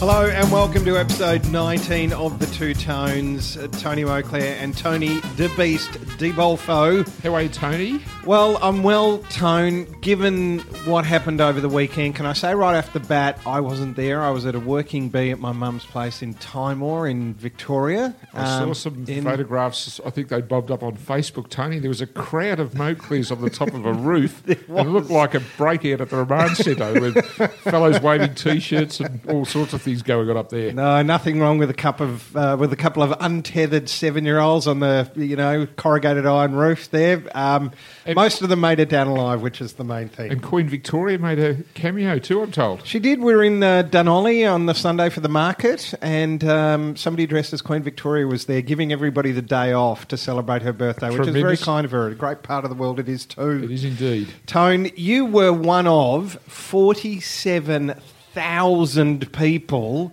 Hello and welcome to episode 19 of The Two Tones. Uh, Tony Moclair and Tony De Beast De Bolfo. How are you, Tony? Well, I'm well, Tone. Given what happened over the weekend, can I say right off the bat, I wasn't there. I was at a working bee at my mum's place in Timor in Victoria. I saw Um, some in- photographs. I think they bobbed up on Facebook, Tony. There was a crowd of Moclairs on the top of a roof. it looked like a breakout at the Remand Centre with fellows waving T-shirts and all sorts of things going on up there. No, nothing wrong with a cup of uh, with a couple of untethered seven-year-olds on the you know corrugated iron roof there. Um, most of them made it down alive, which is the main thing. And Queen Victoria made a cameo too, I'm told. She did. We were in uh, Dunolly on the Sunday for the market, and um, somebody dressed as Queen Victoria was there, giving everybody the day off to celebrate her birthday, which is very kind of her. A great part of the world it is too. It is indeed. Tone, you were one of forty-seven thousand people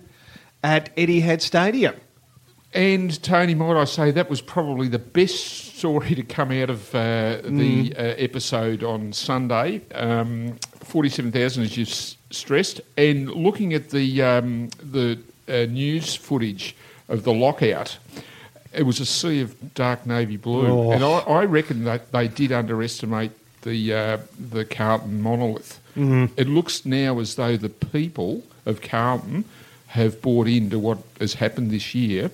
at Eddie Etihad Stadium. And Tony, might I say, that was probably the best story to come out of uh, the uh, episode on Sunday. Um, Forty-seven thousand, as you s- stressed, and looking at the um, the uh, news footage of the lockout, it was a sea of dark navy blue, Oh. and I, I reckon that they did underestimate the uh, the Carlton monolith. It looks now as though the people of Carlton have bought into what has happened this year,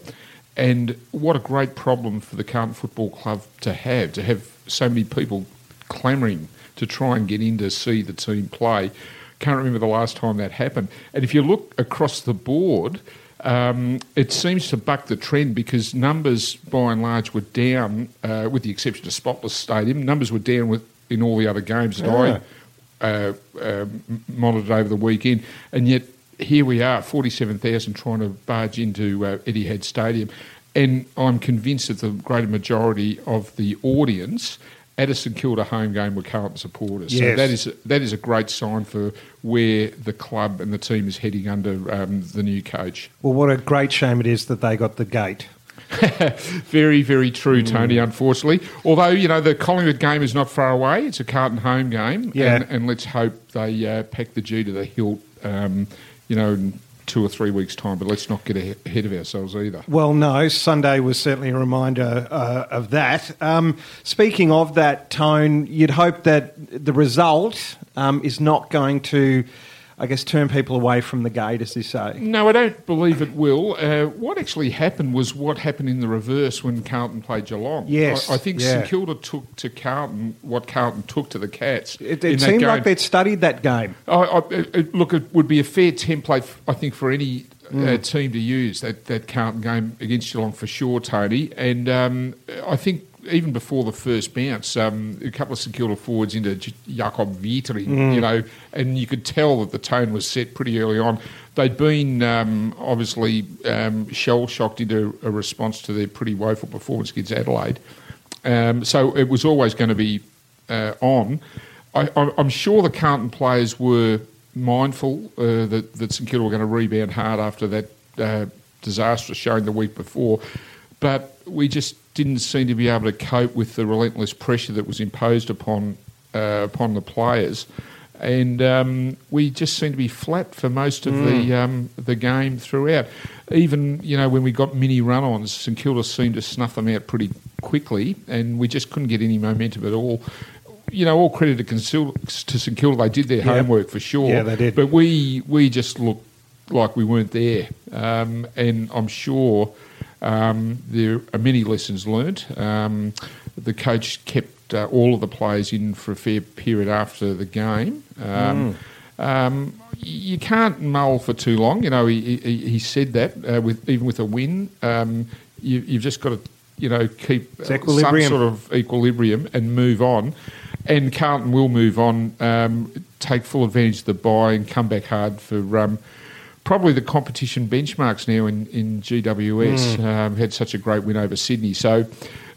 and what a great problem for the Carlton Football Club to have to have so many people clamouring to try and get in to see the team play. Can't remember the last time that happened. And if you look across the board, um, it seems to buck the trend because numbers, by and large, were down, uh, with the exception of Spotless Stadium. Numbers were down with in all the other games that Yeah. I uh, uh, monitored over the weekend, and yet here we are, forty-seven thousand trying to barge into uh, Etihad Stadium, and I'm convinced that the greater majority of the audience at a St Kilda home game were Carlton supporters. So Yes. that is that is a great sign for where the club and the team is heading under um, the new coach. Well, what a great shame it is that they got the gate. very, very true, Mm. Tony, unfortunately. Although, you know, the Collingwood game is not far away. It's a Carlton home game. Yeah. And, and let's hope they uh, pack the G to the hilt, um, you know, in two or three weeks' time. But let's not get ahead of ourselves either. Well, no, Sunday was certainly a reminder uh, of that. Um, speaking of that tone, you'd hope that the result um, is not going to, I guess, turn people away from the gate, as they say. No, I don't believe it will. Uh, what actually happened was what happened in the reverse when Carlton played Geelong. Yes, I, I think yeah. St Kilda took to Carlton what Carlton took to the Cats. It, it seemed like they'd studied that game. I, I, it, look, it would be a fair template, I think, for any uh, team to use that, that Carlton game against Geelong for sure, Tony. And um, I think even before the first bounce, um, a couple of St Kilda forwards into J- Jakob Weitering, you know, and you could tell that the tone was set pretty early on. They'd been um, obviously um, shell shocked into a response to their pretty woeful performance against Adelaide. Um, so it was always going to be uh, on. I, I'm sure the Carlton players were mindful uh, that, that St Kilda were going to rebound hard after that uh, disastrous showing the week before, but we just didn't seem to be able to cope with the relentless pressure that was imposed upon uh, upon the players. And um, we just seemed to be flat for most of the um, the game throughout. Even you know when we got mini run-ons, St Kilda seemed to snuff them out pretty quickly, and we just couldn't get any momentum at all you know, all credit to, Consil- to St Kilda. They did their Yeah. homework for sure. Yeah, they did. But we we just looked like we weren't there, um, and I'm sure um, there are many lessons learnt. Um, the coach kept uh, all of the players in for a fair period after the game. Um, um, you can't mull for too long. You know, he, he, he said that uh, with even with a win, um, you, you've just got to you know keep uh, some sort of equilibrium and move on. And Carlton will move on, um, take full advantage of the buy and come back hard for um, probably the competition benchmarks now in, in GWS. Um, had such a great win over Sydney. So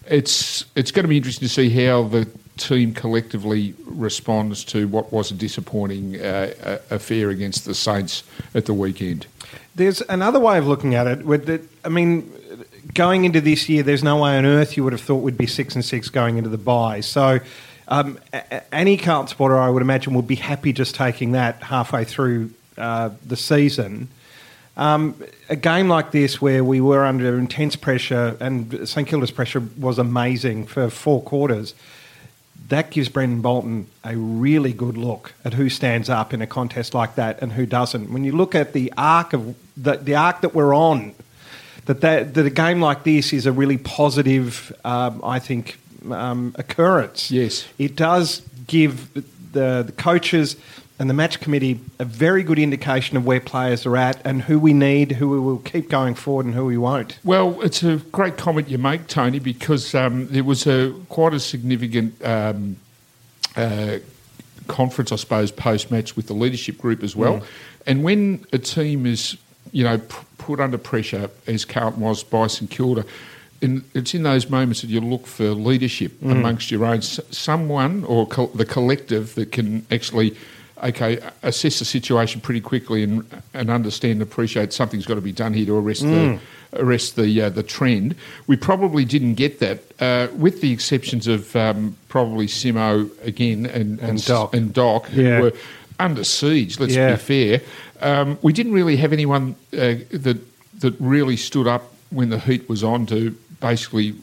it's, it's going to be interesting to see how the team collectively responds to what was a disappointing uh, affair against the Saints at the weekend. There's another way of looking at it. With the, I mean, going into this year, there's no way on earth you would have thought we'd be six and six going into the bye. So, um, any Carlton supporter, I would imagine, would be happy just taking that halfway through uh, the season. Um, a game like this, where we were under intense pressure, and St Kilda's pressure was amazing for four quarters, that gives Brendon Bolton a really good look at who stands up in a contest like that and who doesn't. When you look at the arc of the, the arc that we're on, that, that, that a game like this is a really positive, um, I think, um, occurrence. Yes. It does give the, the coaches and the match committee a very good indication of where players are at and who we need, who we will keep going forward, and who we won't. Well, it's a great comment you make, Tony, because um, there was a quite a significant um, uh, conference, I suppose, post match with the leadership group as well. Mm. And when a team is, you know, p- put under pressure, as Carlton was by St Kilda. In, it's in those moments that you look for leadership mm. amongst your own, someone or co- the collective that can actually okay, assess the situation pretty quickly and, and understand and appreciate something's got to be done here to arrest mm. the arrest the uh, the trend. We probably didn't get that, uh, with the exceptions of um, probably Simo again and and, and Doc, and Doc yeah. who were under siege. Let's yeah. be fair. Um, we didn't really have anyone uh, that that really stood up when the heat was on to basically,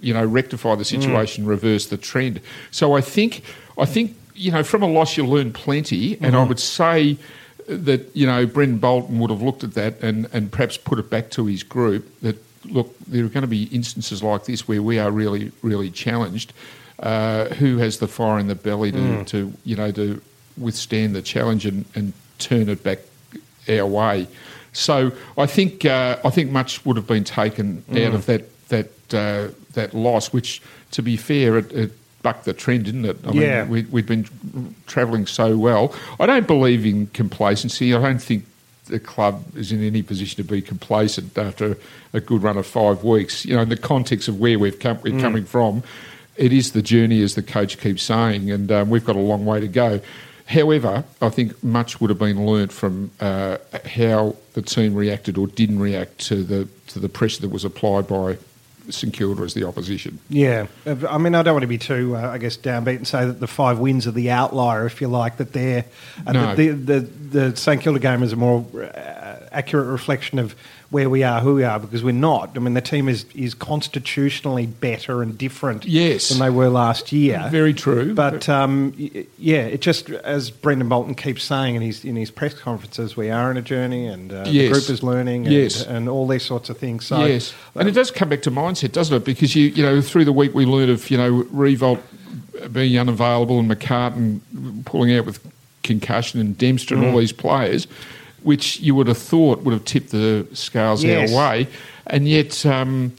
you know, rectify the situation, mm. reverse the trend. So I think I think you know, from a loss you learn plenty, and mm-hmm. I would say that you know Brendon Bolton would have looked at that and, and perhaps put it back to his group that look there are going to be instances like this where we are really really challenged. Uh, who has the fire in the belly to, mm. to you know to withstand the challenge and, and turn it back our way? So I think uh, I think much would have been taken mm. out of that that uh, that loss, which to be fair, it, it bucked the trend, didn't it? I yeah. Mean, we, we'd been travelling so well. I don't believe in complacency. I don't think the club is in any position to be complacent after a good run of five weeks. You know, in the context of where we've come, we're mm. coming from, it is the journey, as the coach keeps saying, and um, we've got a long way to go. However, I think much would have been learnt from uh, how the team reacted or didn't react to the to the pressure that was applied by St Kilda as the opposition. Yeah, I mean, I don't want to be too, uh, I guess, downbeat and say that the five wins are the outlier, if you like. That they're uh, no. the, the, the, the St Kilda game is a more uh, accurate reflection of where we are, who we are, because we're not. I mean, the team is is constitutionally better and different yes. than they were last year. Very true. But um, yeah, it just as Brendon Bolton keeps saying in his in his press conferences, we are in a journey, and uh, yes. the group is learning, and, yes. and all these sorts of things. So, yes, and it does come back to mindset, doesn't it? Because you you know through the week we learned of you know Riewoldt being unavailable and McCartin pulling out with concussion and Dempster and all mm. these players which you would have thought would have tipped the scales yes. our way. And yet, um,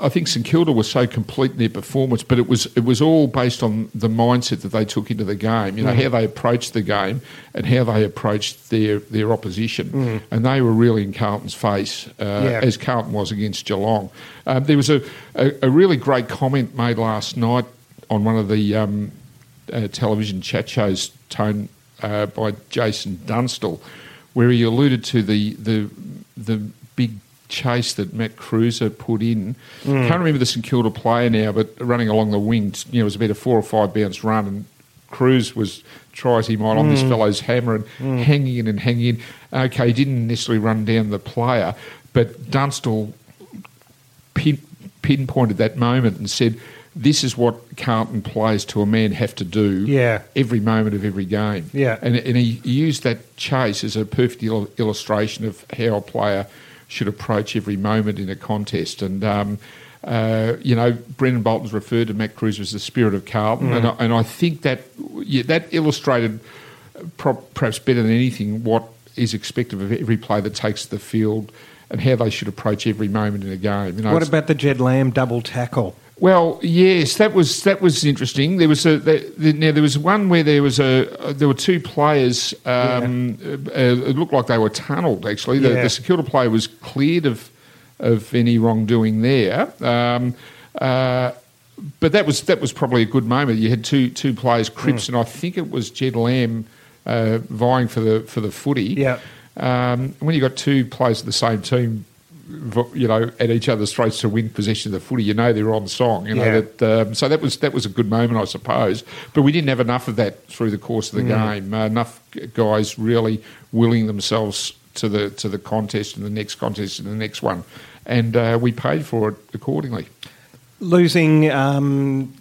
I think St Kilda was so complete in their performance, but it was it was all based on the mindset that they took into the game. You know mm. how they approached the game and how they approached their their opposition, mm. and they were really in Carlton's face uh, yeah. as Carlton was against Geelong. Um, there was a, a, a, really great comment made last night on one of the um, uh, television chat shows, tone uh, by Jason Dunstall where he alluded to the the the big chase that Matt Kreuzer put in. Mm. Can't remember the St Kilda player now, but running along the wing, you know, it was about a four or five bounce run, and Cruz was try as he might on mm. this fellow's hammer and mm. hanging in and hanging in. Okay, he didn't necessarily run down the player, but Dunstall pin, pinpointed that moment and said this is what Carlton players to a man have to do yeah. every moment of every game. Yeah. And, and he used that chase as a perfect il- illustration of how a player should approach every moment in a contest. And, um, uh, you know, Brendon Bolton's referred to Matt Cruz as the spirit of Carlton. Mm. And, I, and I think that yeah, that illustrated perhaps better than anything what is expected of every player that takes the field and how they should approach every moment in a game. You know, what about the Jed Lamb double tackle? Well, yes, that was that was interesting. There was a the, now there was one where there was a there were two players. Um, yeah. uh, it looked like they were tunnelled. Actually, the, yeah. the Kilda player was cleared of of any wrongdoing there. Um, uh, but that was that was probably a good moment. You had two two players, Cripps, mm. and I think it was Jed Lamb uh, vying for the for the footy. Yeah. Um, when you got two players of the same team you know, at each other's throats to win possession of the footy. You know they're on song. You know yeah. that. Um, so that was that was a good moment, I suppose. But we didn't have enough of that through the course of the mm. game. Uh, enough guys really willing themselves to the to the contest and the next contest and the next one, and uh, we paid for it accordingly. Losing um,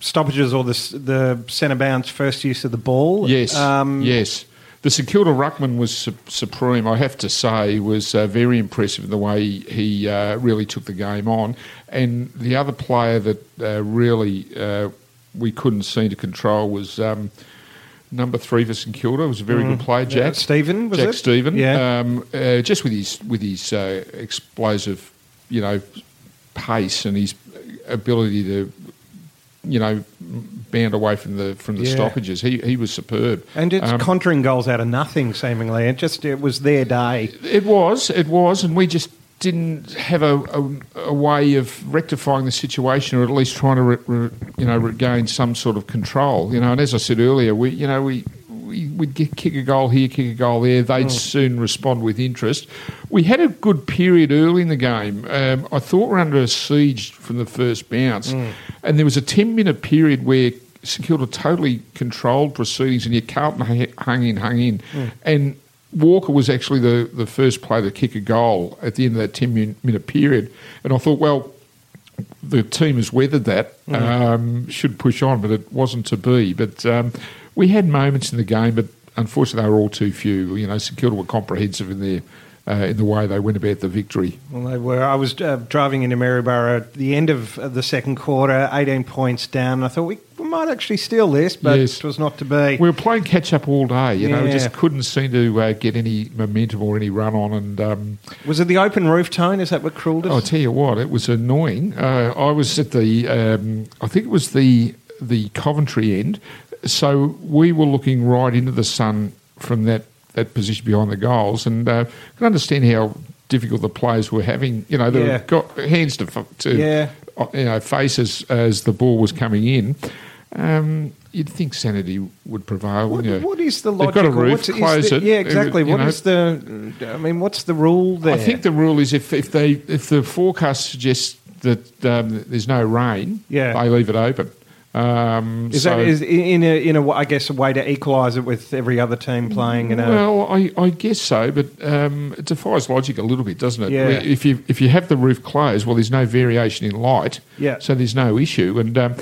stoppages or the the centre bounce first use of the ball. Yes, Um, yes. The St Kilda ruckman was su- supreme. I have to say, was uh, very impressive in the way he uh, really took the game on. And the other player that uh, really uh, we couldn't seem to control was um, number three for St Kilda. Was a very good player, Mm. Yeah, Jack Steven, was Jack it? Steven. Yeah. Um, uh, just with his with his uh, explosive, you know, pace and his ability to, you know, bound away from the from the Yeah. stoppages. He he was superb. And it's Um, conjuring goals out of nothing, seemingly. It just it was their day. It was, it was, and we just didn't have a, a, a way of rectifying the situation, or at least trying to, re, re, you know, regain some sort of control. You know, and as I said earlier, we, you know, we. We would get, kick a goal here, kick a goal there. They'd soon respond with interest. We had a good period early in the game. Um, I thought we are under a siege from the first bounce, and there was a ten-minute period where St Kilda totally controlled proceedings, and yet Carlton hu- hung in, hung in, and Walker was actually the, the first player to kick a goal at the end of that 10 minute period. And I thought, well, the team has weathered that, um, should push on, but it wasn't to be. But um, we had moments in the game, but unfortunately they were all too few. You know, St Kilda were comprehensive in their. Uh, in the way they went about the victory. Well, they were. I was uh, driving into Maryborough at the end of uh, the second quarter, 18 points down. I thought we, we might actually steal this, but Yes. it was not to be. We were playing catch up all day, you know, we just couldn't seem to uh, get any momentum or any run on. And um, Was it the open roof tone? Is that what cruelled I'll tell you what, it was annoying. Uh, I was at the, um, I think it was the the Coventry end, so we were looking right into the sun from that, that position behind the goals, and uh, I can understand how difficult the players were having. You know, they Yeah. got hands to, to Yeah. uh, you know faces as the ball was coming in. Um, you'd think sanity would prevail, What, wouldn't you? what is the They've logic? got a roof, what's, close the- it. Yeah, exactly. What know. is the? I mean, what's the rule there? I think the rule is if, if they if the forecast suggests that um, there's no rain, Yeah. they leave it open. Um, is so, that is in a in a I guess a way to equalise it with every other team playing in a well, I, I guess so, but um, it defies logic a little bit, doesn't it? Yeah. If you if you have the roof closed, well, there's no variation in light, Yeah. so there's no issue. And um,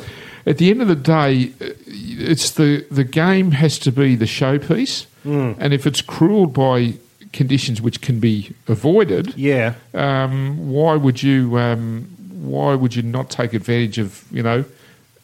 at the end of the day, uh, it's the the game has to be the showpiece, Hmm. and if it's cruelled by conditions which can be avoided, yeah. um, why would you um, why would you not take advantage of you know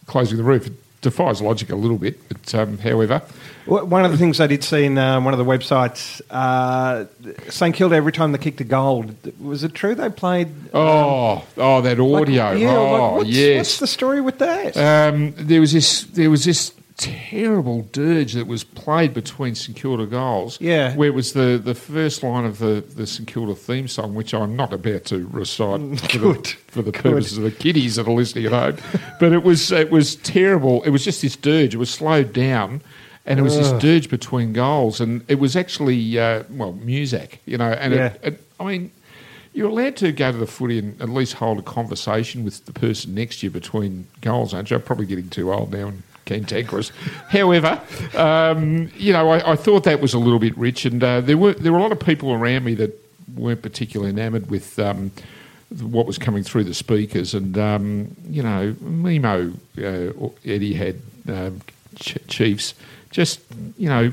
closing the roof? It defies logic a little bit, but um, however, One of the things I did see in uh, one of the websites, uh, St Kilda, every time they kicked a goal, was it true they played? oh oh that like- audio, yeah, oh like, what's, yes, What's the story with that? um, there was this there was this terrible dirge that was played between St Kilda goals, Yeah. where it was the, the first line of the, the St Kilda theme song, which I'm not about to recite for the, for the purposes of the kiddies that are listening at home, but it was it was terrible. It was just this dirge. It was slowed down. And it was this dirge between goals, and it was actually uh, well music, you know. And Yeah. it, it, I mean, you're allowed to go to the footy and at least hold a conversation with the person next to you between goals, aren't you? I'm probably getting too old now and cantankerous. However, um, you know, I, I thought that was a little bit rich, and uh, there were there were a lot of people around me that weren't particularly enamoured with. Um, what was coming through the speakers, and um, you know, Mimo uh, Etihad um, ch- Chiefs. Just you know,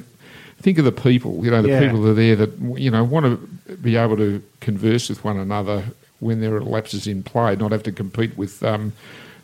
think of the people. You know, the Yeah. people that are there that you know want to be able to converse with one another when there are lapses in play, not have to compete with um,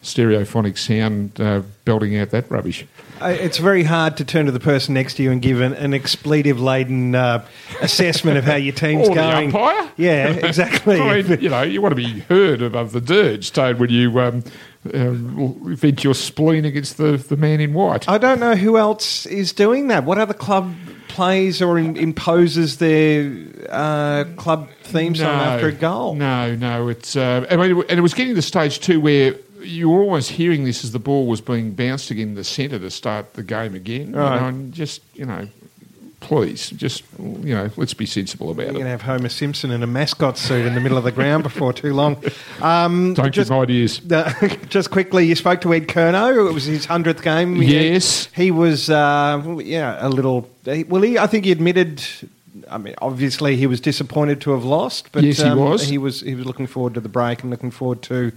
stereophonic sound uh, belting out that rubbish. It's very hard to turn to the person next to you and give an, an expletive-laden uh, assessment of how your team's Or the going. umpire. Yeah, exactly. I mean, you know, you want to be heard above the dirge, Toad, when you um, um, vent your spleen against the, the man in white. I don't know who else is doing that. What other club plays or in, imposes their uh, club theme song after a goal? No, no. It's uh, I mean, and it was getting to the stage too where you were almost hearing this as the ball was being bounced again in the centre to start the game again. Right. You know, and just you know, please, just you know, let's be sensible about it. You're going to have Homer Simpson in a mascot suit in the middle of the ground before too long. Um, Don't just, give ideas. uh, just quickly, you spoke to Ed Curnow. It was his hundredth game. Yes. he was. Uh, yeah, a little. Well, he, I think he admitted I mean, obviously he was disappointed to have lost, but Yes, he um, was. He was he was looking forward to the break and looking forward to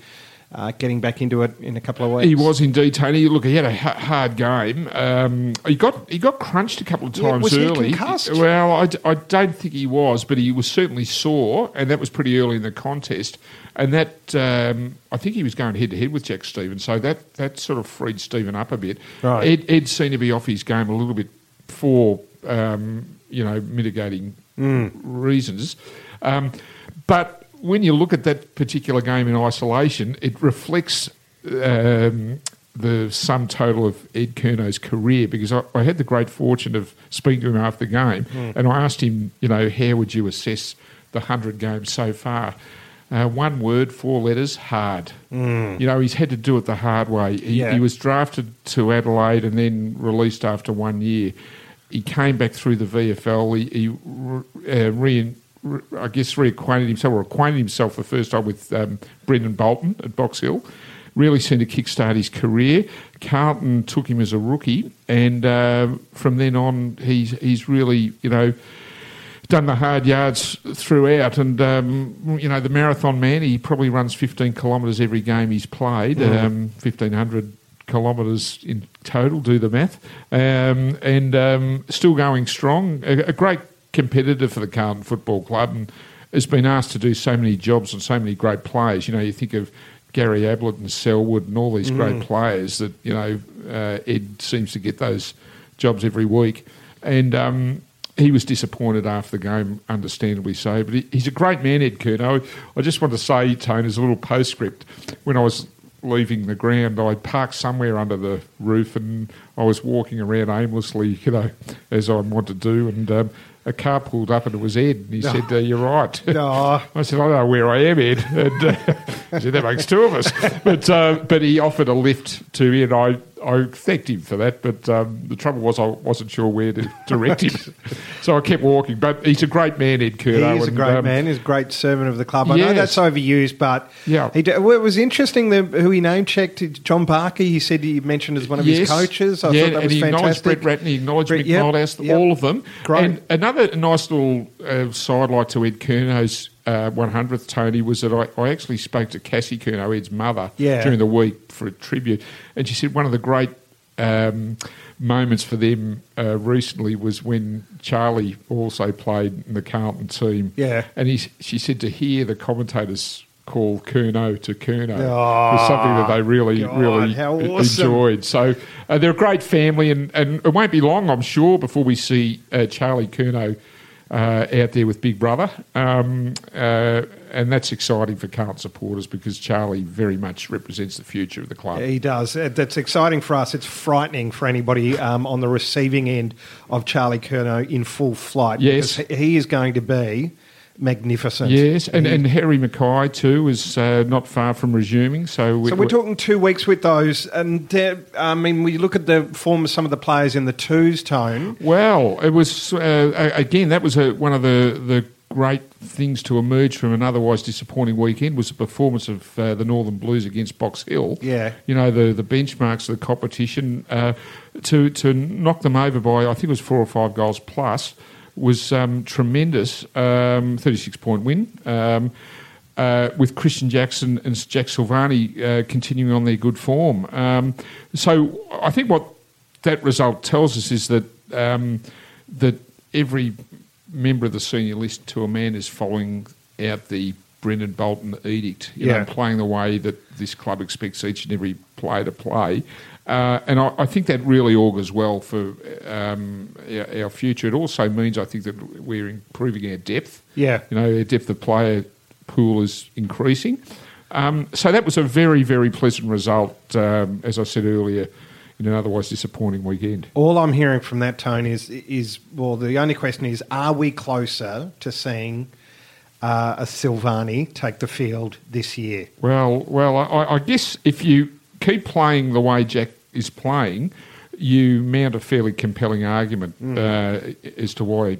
uh, getting back into it in a couple of weeks. He was indeed, Tony. Look, he had a ha- hard game. Um, he got he got crunched a couple of Yeah, times was he concussed? Well, I, d- I don't think he was, but he was certainly sore, and that was pretty early in the contest. And that um, I think he was going head to head with Jack Stevens, so that that sort of freed Steven up a bit. Right. Ed, Ed seemed to be off his game a little bit for um, you know mitigating Hmm. reasons, um, but when you look at that particular game in isolation, it reflects um, the sum total of Ed Curnow's career because I, I had the great fortune of speaking to him after the game and I asked him, you know, how would you assess the 100 games so far? Uh, one word, four letters, hard. You know, he's had to do it the hard way. He, Yeah. he was drafted to Adelaide and then released after one year. He came back through the VFL. He, he uh, re, I guess reacquainted himself or acquainted himself the first time with um, Brendon Bolton at Box Hill. Really seemed to kickstart his career. Carlton took him as a rookie, and uh, from then on, he's he's really you know done the hard yards throughout, and um, you know the marathon man. He probably runs 15 kilometres every game he's played, um, 1500 kilometres in total. Do the math, um, and um, still going strong. A, a great competitor for the Carlton Football Club, and has been asked to do so many jobs and so many great players. You know, you think of Gary Ablett and Selwood and all these great players that you know uh, Ed seems to get those jobs every week, and. Um, he was disappointed after the game, understandably so. But he, he's a great man, Ed Curnow. I just want to say, Tone, as a little postscript, when I was leaving the ground, I parked somewhere under the roof and I was walking around aimlessly, you know, as I want to do. And um, a car pulled up and it was Ed. And he said, uh, You're right. Oh. I said, I know where I am, Ed. And uh, he said, That makes two of us. But, uh, but he offered a lift to me and I, I thanked him for that. But um, the trouble was, I wasn't sure where to direct him. so I kept walking. But he's a great man, Ed Curnow. He is a great um, man. He's a great servant of the club. I know that's overused, but Yeah. he well, it was interesting the, who he name checked. John Barker. He said he mentioned as one of his Yes. I yeah, and he acknowledged. Brett Ratten, he acknowledged Brett- Mick yep, yep. all of them. Great. And another nice little uh, sidelight to Ed Curnow's uh, 100th, Tony, was that I, I actually spoke to Cassie Curnow, Ed's mother, Yeah. during the week for a tribute. And she said one of the great um, moments for them uh, recently was when Charlie also played in the Carlton team. Yeah. And he, she said to hear the commentators call Curnow to Curnow Oh, was something that they really, God, really awesome. enjoyed. So uh, they're a great family, and, and it won't be long, I'm sure, before we see uh, Charlie Curnow uh, out there with Big Brother. Um, uh, and that's exciting for current supporters because Charlie very much represents the future of the club. He does. Uh, That's exciting for us. It's frightening for anybody um, on the receiving end of Charlie Curnow in full flight. Yes. he is going to be magnificent. Yes, and, and Harry McKay too is uh, not far from resuming. So, we, So we're talking two weeks with those, and I mean, we look at the form of some of the players in the twos tone. Well, it was uh, again that was a, one of the the great things to emerge from an otherwise disappointing weekend was the performance of uh, the Northern Blues against Box Hill. Yeah. you know the the benchmarks of the competition uh, to to knock them over by I think it was four or five goals plus was um, tremendous. Um, Thirty six point win. Um, uh, with Christian Jackson and Jack Silvagni uh, continuing on their good form. Um, so I think what that result tells us is that um, that every member of the senior list to a man is following out the Brendon Bolton edict, you Yeah. know, playing the way that this club expects each and every player to play. Uh, and I, I think that really augurs well for um, our, our future. It also means, I think, that we're improving our depth. Yeah. You know, our depth of player pool is increasing. Um, so that was a very, very pleasant result, um, as I said earlier, in an otherwise disappointing weekend. All I'm hearing from that tone is is well, the only question is, are we closer to seeing uh, a Silvagni take the field this year? Well, well, I, I guess if you keep playing the way Jack is playing, you mount a fairly compelling argument uh, as to why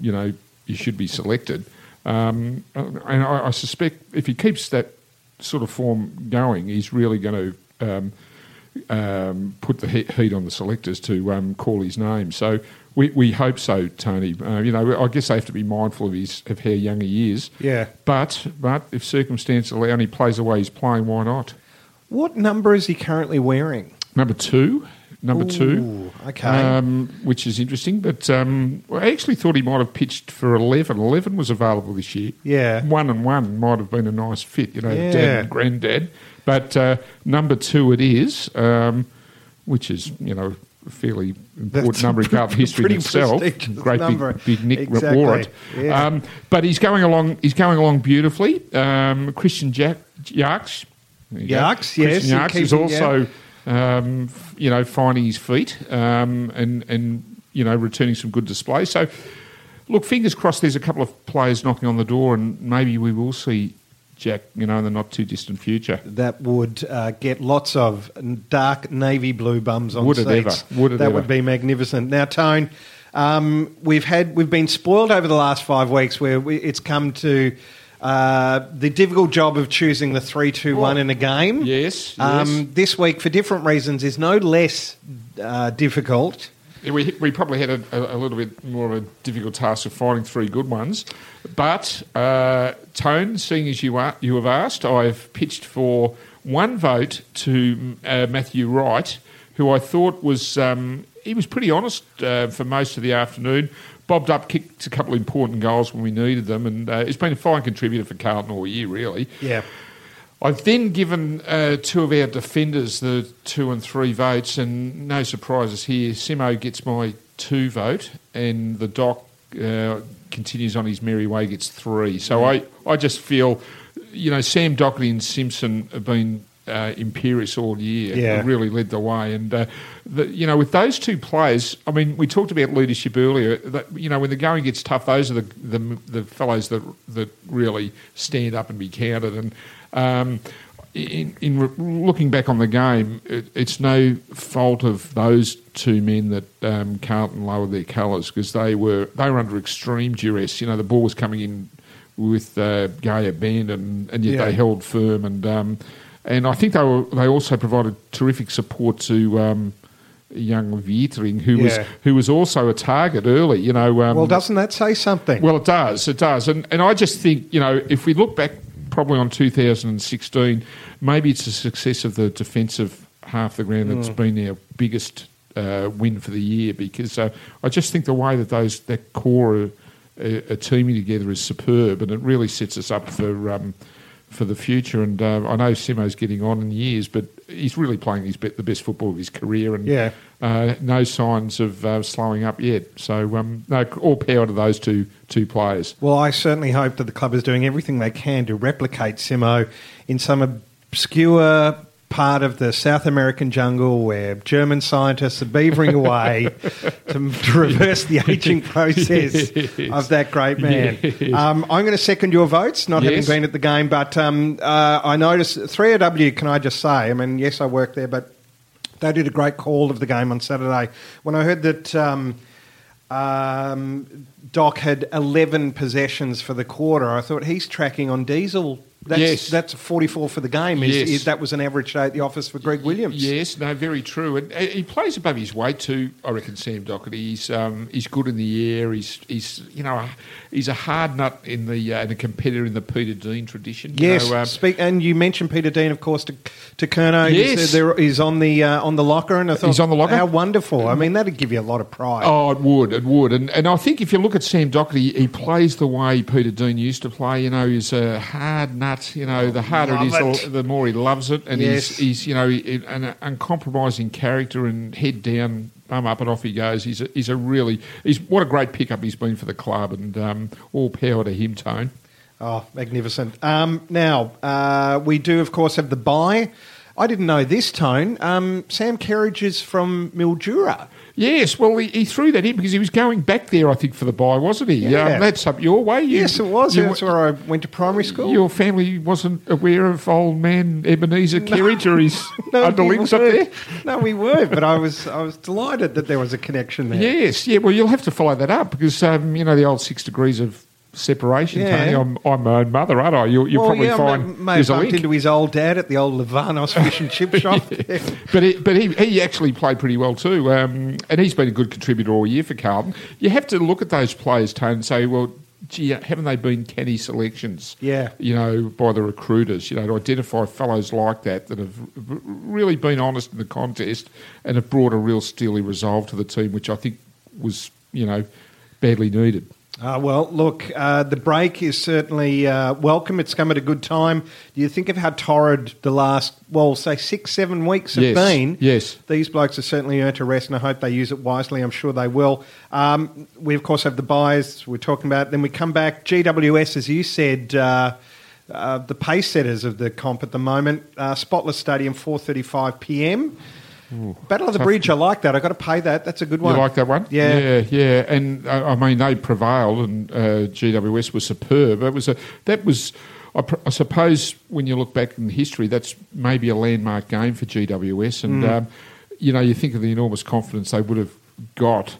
you know you should be selected. Um, and I, I suspect if he keeps that sort of form going, he's really going to um, um, put the heat on the selectors to um, call his name. So We, we hope so, Tony. Uh, you know, I guess they have to be mindful of his of how young he is. Yeah. But but if circumstances allow and he plays the way he's playing, why not? What number is he currently wearing? Number two. Number two. Okay. Um, which is interesting. But um, I actually thought he might have pitched for 11. 11 was available this year. Yeah. One and one might have been a nice fit, you know, Yeah. dad and granddad. But uh, number two it is, um, which is, you know, a fairly important That's number in Carlton history in itself. Great number. big, big Nick Exactly. Warrant. Yeah. Um, but he's going along. He's going along beautifully. Um, Christian Jack, Yarks, there you go. Yarks, yes, Yarks is also, um, you know, finding his feet um, and and you know returning some good display. So, look, fingers crossed. There's a couple of players knocking on the door, and maybe we will see Jack, you know, in the not too distant future. that would uh, get lots of dark navy blue bums on Would it seats. ever? Would it that ever? would be magnificent. Now, Tone, um, we've had we've been spoiled over the last five weeks, where we, it's come to uh, the difficult job of choosing the three, two, one in a game. Yes, yes. Um, this week, for different reasons, is no less uh, difficult. Yeah, We, we probably had a, a, a little bit more of a difficult task of finding three good ones. But, uh, Tone, seeing as you, are, you have asked, I've pitched for one vote to uh, Matthew Wright, who I thought was, um, he was pretty honest uh, for most of the afternoon. Bobbed up, kicked a couple of important goals when we needed them, and uh, he's been a fine contributor for Carlton all year, really. Yeah. I've then given uh, two of our defenders the two and three votes, and no surprises here. Simo gets my two vote, and the doc uh, continues on his merry way, gets three. So I, I just feel, you know, Sam Docherty and Simpson have been uh, imperious all year. Yeah. Really led the way, and uh, the, you know, with those two players, I mean, we talked about leadership earlier. That, you know, when the going gets tough, those are the the, the fellows that that really stand up and be counted. And um, in, in re- looking back on the game, it, it's no fault of those two men that um, Carlton lowered their colours because they were they were under extreme duress. You know, the ball was coming in with uh, gay abandon, and yet Yeah. they held firm. And um, and I think they were they also provided terrific support to. Um, Young Weitering, who was who was also a target early, you know. Um, Well, doesn't that say something? well, it does. It does. And, and I just think, you know, if we look back probably on 2016, maybe it's the success of the defensive half the ground that's been our biggest uh, win for the year because uh, I just think the way that those that core are, are, are teaming together is superb and it really sets us up for. Um, for the future, and uh, I know Simo's getting on in years, but he's really playing his be- the best football of his career, and Yeah. uh, no signs of uh, slowing up yet. So, um, no, all power to those two two players. Well, I certainly hope that the club is doing everything they can to replicate Simo in some obscure part of the South American jungle where German scientists are beavering away to, to reverse the aging process of that great man. Yes. Um, I'm going to second your votes, not having been at the game, but um, uh, I noticed 3AW, can I just say, I mean, yes, I work there, but they did a great call of the game on Saturday. When I heard that um, um, Doc had 11 possessions for the quarter, I thought he's tracking on diesel. That's, Yes. that's 44 for the game. Is, Yes. is- that was an average day at the office for Greg Williams. Yes, no, very true. And uh, he plays above his weight too. I reckon Sam Docherty. He's um, he's good in the air. He's he's you know he's a hard nut in the uh, and a competitor in the Peter Dean tradition. You Yes, know, um, speak, and you mentioned Peter Dean, of course, to to Curnow. Yes. He's, there, he's on the uh, on the locker, and I thought, He's on the locker? How wonderful! I mean, that'd give you a lot of pride. Oh, it would, it would, and and I think if you look at Sam Docherty, he plays the way Peter Dean used to play. You know, he's a hard nut. You know, the harder it is, Love the, it. the more he loves it, and Yes. he's he's you know he- an uncompromising character and head down. Bum up and off he goes. He's a, he's a really he's what a great pickup he's been for the club, and um, all power to him, Tone. Oh, magnificent. Um, now, uh, we do, of course, have the buy. I didn't know this, Tone. Um, Sam Kerridge is from Mildura. Yes, well, he, he threw that in because he was going back there, I think, for the buy, wasn't he? Yeah. Um, that's up your way. You- yes, it was. you- That's where I went to primary school. Your family wasn't aware of old man Ebenezer Kerridge or his No, we underlings up there? No, we were, but I was I was delighted that there was a connection there. Yes, yeah. Well, you'll have to follow that up because um, you know the old six degrees of separation, Yeah. Tony. I'm, I'm my own mother, aren't I? You'll, you'll well, probably yeah, find may, may have there's a bumped link. into his old dad at the old Levanos fish and chip shop. But he, but he, he actually played pretty well too, um, and he's been a good contributor all year for Carlton. You have to look at those players, Tony, and say, well, gee, haven't they been canny selections? Yeah. you know, by the recruiters. You know, to identify fellows like that that have really been honest in the contest and have brought a real steely resolve to the team, which I think was, you know, badly needed. Uh, well, look, uh, the break is certainly uh, welcome. It's come at a good time. Do you think of how torrid the last, well, say six, seven weeks have Yes, been? yes. These blokes have certainly earned a rest, and I hope they use it wisely. I'm sure they will. Um, we, of course, have the buys we're talking about. Then we come back. GWS, as you said, uh, uh, the pace setters of the comp at the moment. Uh, Spotless Stadium, 4.35 p.m. Battle of the tough. Bridge, I like that. i got to pay that. That's a good one. You like that one? Yeah. yeah, yeah. And uh, I mean, they prevailed, and uh, GWS was superb. It was a that was. I, pr- I suppose when you look back in history, that's maybe a landmark game for GWS, and um, you know you think of the enormous confidence they would have got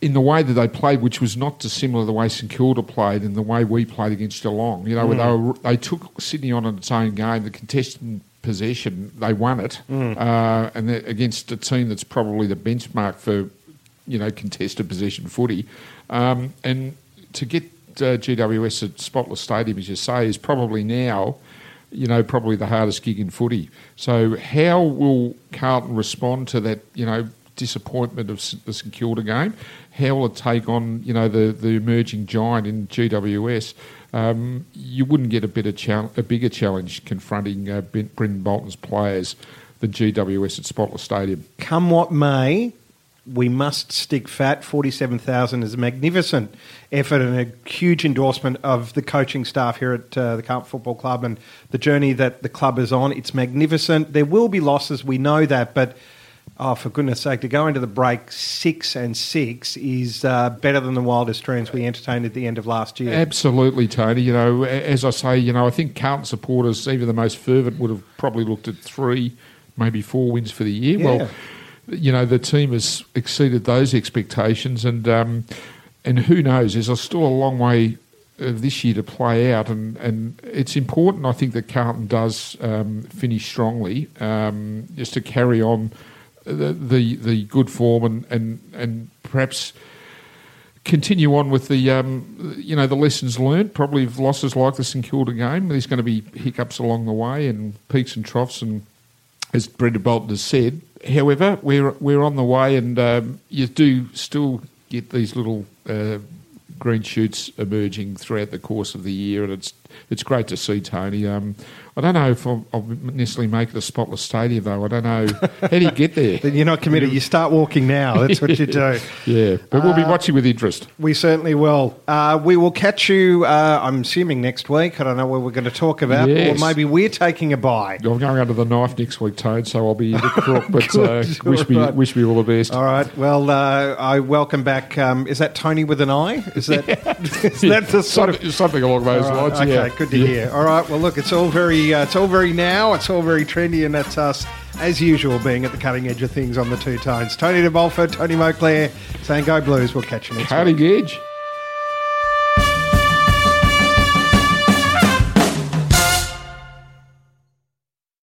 in the way that they played, which was not dissimilar to the way St Kilda played and the way we played against Geelong. You know, where they, were, they took Sydney on in its own game, the contested possession, they won it, uh, and against a team that's probably the benchmark for, you know, contested possession footy. Um, and to get uh, GWS at Spotless Stadium, as you say, is probably now you know, probably the hardest gig in footy. So, how will Carlton respond to that, you know, disappointment of the St Kilda game? How will it take on, you know, the, the emerging giant in GWS? Um, you wouldn't get a better chal- a bigger challenge confronting uh, Brendon Bolton's players than GWS at Spotless Stadium. come what may, we must stick fat. 47,000 is a magnificent effort and a huge endorsement of the coaching staff here at uh, the Carlton Football Club and the journey that the club is on. It's magnificent. There will be losses, we know that, but oh, for goodness sake, to go into the break six and six is uh, better than the wildest dreams we entertained at the end of last year. Absolutely, Tony. You know, as I say, you know, I think Carlton supporters, even the most fervent, would have probably looked at three, maybe four wins for the year. Yeah. Well, you know, the team has exceeded those expectations, and um, and who knows? There's still a long way of this year to play out, and, and it's important, I think, that Carlton does um, finish strongly, um, just to carry on the the, the good form and, and, and perhaps continue on with the um, you know the lessons learned. Probably losses like the St Kilda game. There's going to be hiccups along the way and peaks and troughs, and as Brendon Bolton has said. However, we're we're on the way, and um, you do still get these little uh, green shoots emerging throughout the course of the year, and it's it's great to see Tony. Um, I don't know if I'll, I'll necessarily make it a spotless stadium though. I don't know how do you get there. Then you're not committed. You start walking now. That's what you do. Yeah, but we'll be Uh, watching with interest. We certainly will. Uh, we will catch you, uh, I'm assuming, next week. I don't know what we're going to talk about. Yes. Or maybe we're taking a bye. I'm going under the knife next week, Toad, so I'll be a bit crook, but uh, Good. wish me Alright. wish me all the best. All right. Well, uh, I welcome back. Um, is that Tony with an eye? Is that, is that the sort of. something, something along those right, lines. okay, yeah. Good to Yeah. hear. All right, well, look, it's all very, uh, it's all very now, it's all very trendy, and that's us, as usual, being at the cutting edge of things on the two tones. Tony De Bolfo, Tony Moclair, saying go Blues. We'll catch you next week. Cutting edge.